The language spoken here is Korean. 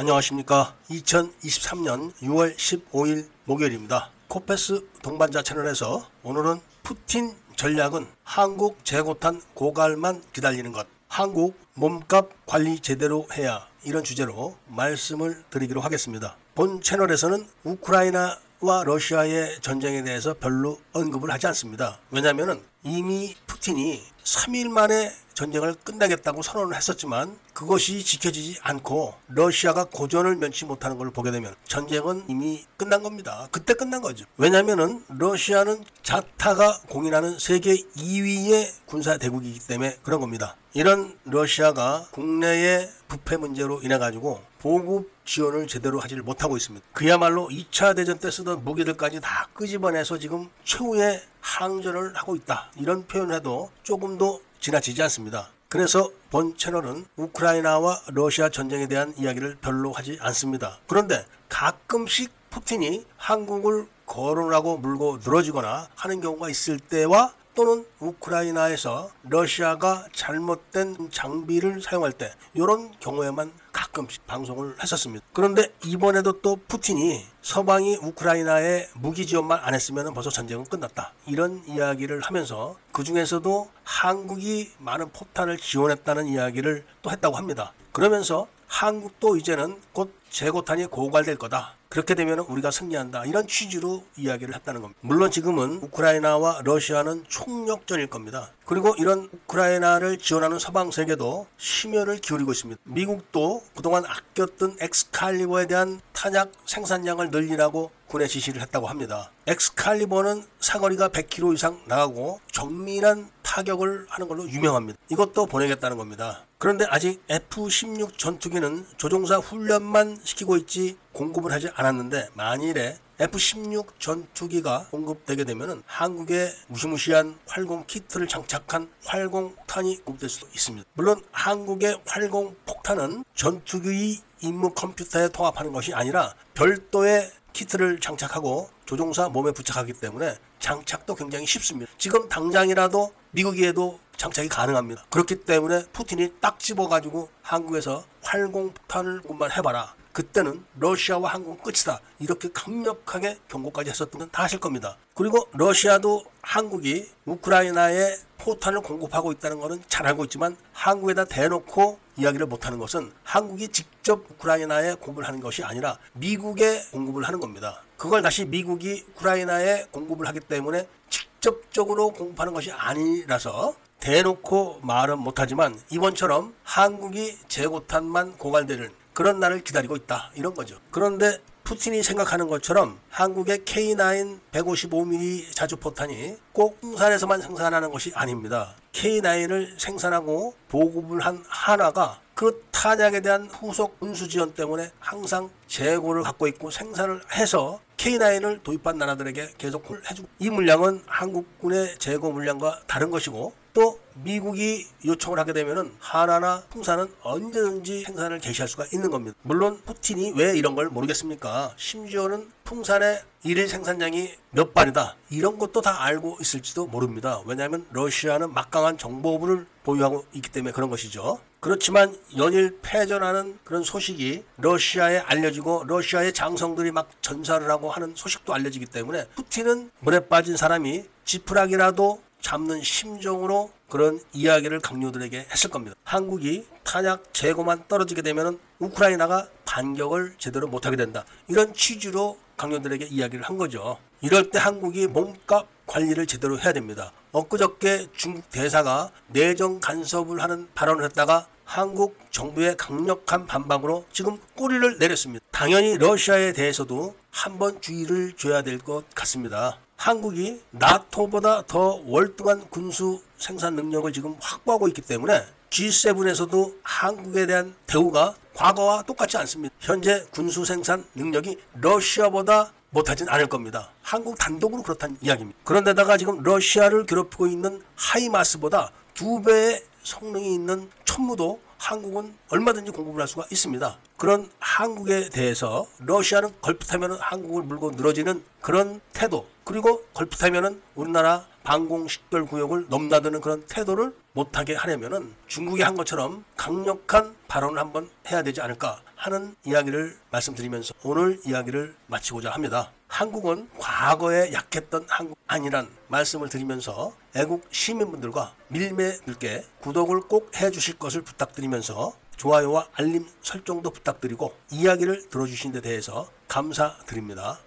안녕하십니까. 2023년 6월 15일 목요일입니다. 코페스 동반자 채널에서 오늘은 푸틴 전략은 한국 재고탄 고갈만 기다리는 것. 한국 몸값 관리 제대로 해야 이런 주제로 말씀을 드리기로 하겠습니다. 본 채널에서는 우크라이나 와 러시아의 전쟁에 대해서 별로 언급을 하지 않습니다. 왜냐하면 이미 푸틴이 3일 만에 전쟁을 끝내겠다고 선언을 했었지만 그것이 지켜지지 않고 러시아가 고전을 면치 못하는 걸 보게 되면 전쟁은 이미 끝난 겁니다. 그때 끝난 거죠. 왜냐하면 러시아는 자타가 공인하는 세계 2위의 군사 대국이기 때문에 그런 겁니다. 이런 러시아가 국내의 부패 문제로 인해 가지고 보급 지원을 제대로 하지를 못하고 있습니다. 그야말로 2차 대전 때 쓰던 무기들까지 다 끄집어내서 지금 최후의 항전을 하고 있다. 이런 표현을 해도 조금도 지나치지 않습니다. 그래서 본 채널은 우크라이나와 러시아 전쟁에 대한 이야기를 별로 하지 않습니다. 그런데 가끔씩 푸틴이 한국을 거론하고 물고 늘어지거나 하는 경우가 있을 때와 또는 우크라이나에서 러시아가 잘못된 장비를 사용할 때 이런 경우에만 가끔씩 방송을 했었습니다. 그런데 이번에도 또 푸틴이 서방이 우크라이나에 무기 지원만 안 했으면 벌써 전쟁은 끝났다. 이런 이야기를 하면서 그 중에서도 한국이 많은 포탄을 지원했다는 이야기를 또 했다고 합니다. 그러면서 한국도 이제는 곧 재고탄이 고갈될 거다. 그렇게 되면 우리가 승리한다. 이런 취지로 이야기를 했다는 겁니다. 물론 지금은 우크라이나와 러시아는 총력전일 겁니다. 그리고 이런 우크라이나를 지원하는 서방 세계도 심혈을 기울이고 있습니다. 미국도 그동안 아꼈던 엑스칼리버에 대한 탄약 생산량을 늘리라고 군에 지시를 했다고 합니다. 엑스칼리버는 사거리가 100km 이상 나가고 정밀한 타격을 하는 걸로 유명합니다. 이것도 보내겠다는 겁니다. 그런데 아직 F-16 전투기는 조종사 훈련만 시키고 있지 공급을 하지 않았는데 만일에 F-16 전투기가 공급되게 되면 한국에 무시무시한 활공 키트를 장착한 활공 폭탄이 공급될 수도 있습니다. 물론 한국의 활공 폭탄은 전투기 임무 컴퓨터에 통합하는 것이 아니라 별도의 키트를 장착하고 조종사 몸에 부착하기 때문에 장착도 굉장히 쉽습니다. 지금 당장이라도 미국에도 장착이 가능합니다. 그렇기 때문에 푸틴이 딱 집어가지고 한국에서 활공폭탄을 것만 해봐라. 그때는 러시아와 한국은 끝이다. 이렇게 강력하게 경고까지 했었던 건 다 아실 겁니다. 그리고 러시아도 한국이 우크라이나에 포탄을 공급하고 있다는 것은 잘 알고 있지만 한국에다 대놓고 이야기를 못하는 것은 한국이 직접 우크라이나에 공급을 하는 것이 아니라 미국에 공급을 하는 겁니다. 그걸 다시 미국이 우크라이나에 공급을 하기 때문에 직접적으로 공급하는 것이 아니라서 대놓고 말은 못하지만 이번처럼 한국이 재고탄만 고갈되는 그런 날을 기다리고 있다 이런 거죠. 그런데 푸틴이 생각하는 것처럼 한국의 K9 155mm 자주포탄이 꼭 풍산에서만 생산하는 것이 아닙니다. K9을 생산하고 보급을 한 하나가 그 탄약에 대한 후속 운수 지원 때문에 항상 재고를 갖고 있고 생산을 해서 K9을 도입한 나라들에게 계속 해주고 이 물량은 한국군의 재고 물량과 다른 것이고 또 미국이 요청을 하게 되면은 하나나 풍산은 언제든지 생산을 개시할 수가 있는 겁니다. 물론 푸틴이 왜 이런 걸 모르겠습니까? 심지어는 풍산의 일일 생산량이 몇 반이다. 이런 것도 다 알고 있을지도 모릅니다. 왜냐하면 러시아는 막강한 정보부를 보유하고 있기 때문에 그런 것이죠. 그렇지만 연일 패전하는 그런 소식이 러시아에 알려지고 러시아의 장성들이 막 전사를 하고 하는 소식도 알려지기 때문에 푸틴은 물에 빠진 사람이 지푸라기라도 잡는 심정으로 그런 이야기를 강요들에게 했을 겁니다. 한국이 탄약 재고만 떨어지게 되면 우크라이나가 반격을 제대로 못하게 된다. 이런 취지로 강요들에게 이야기를 한 거죠. 이럴 때 한국이 몸값 관리를 제대로 해야 됩니다. 엊그저께 중국 대사가 내정 간섭을 하는 발언을 했다가 한국 정부의 강력한 반박으로 지금 꼬리를 내렸습니다. 당연히 러시아에 대해서도 한번 주의를 줘야 될 것 같습니다. 한국이 나토보다 더 월등한 군수 생산 능력을 지금 확보하고 있기 때문에 G7에서도 한국에 대한 대우가 과거와 똑같지 않습니다. 현재 군수 생산 능력이 러시아보다 못하진 않을 겁니다. 한국 단독으로 그렇다는 이야기입니다. 그런데다가 지금 러시아를 괴롭히고 있는 하이마스보다 두 배의 성능이 있는 천무도 한국은 얼마든지 공급을 할 수가 있습니다. 그런 한국에 대해서 러시아는 걸핏하면 한국을 물고 늘어지는 그런 태도 그리고 걸핏하면 우리나라 방공식별 구역을 넘나드는 그런 태도를 못하게 하려면 중국이 한 것처럼 강력한 발언을 한번 해야 되지 않을까 하는 이야기를 말씀드리면서 오늘 이야기를 마치고자 합니다. 한국은 과거에 약했던 한국 아니란 말씀을 드리면서 애국 시민분들과 밀매들께 구독을 꼭 해주실 것을 부탁드리면서 좋아요와 알림 설정도 부탁드리고 이야기를 들어주신 데 대해서 감사드립니다.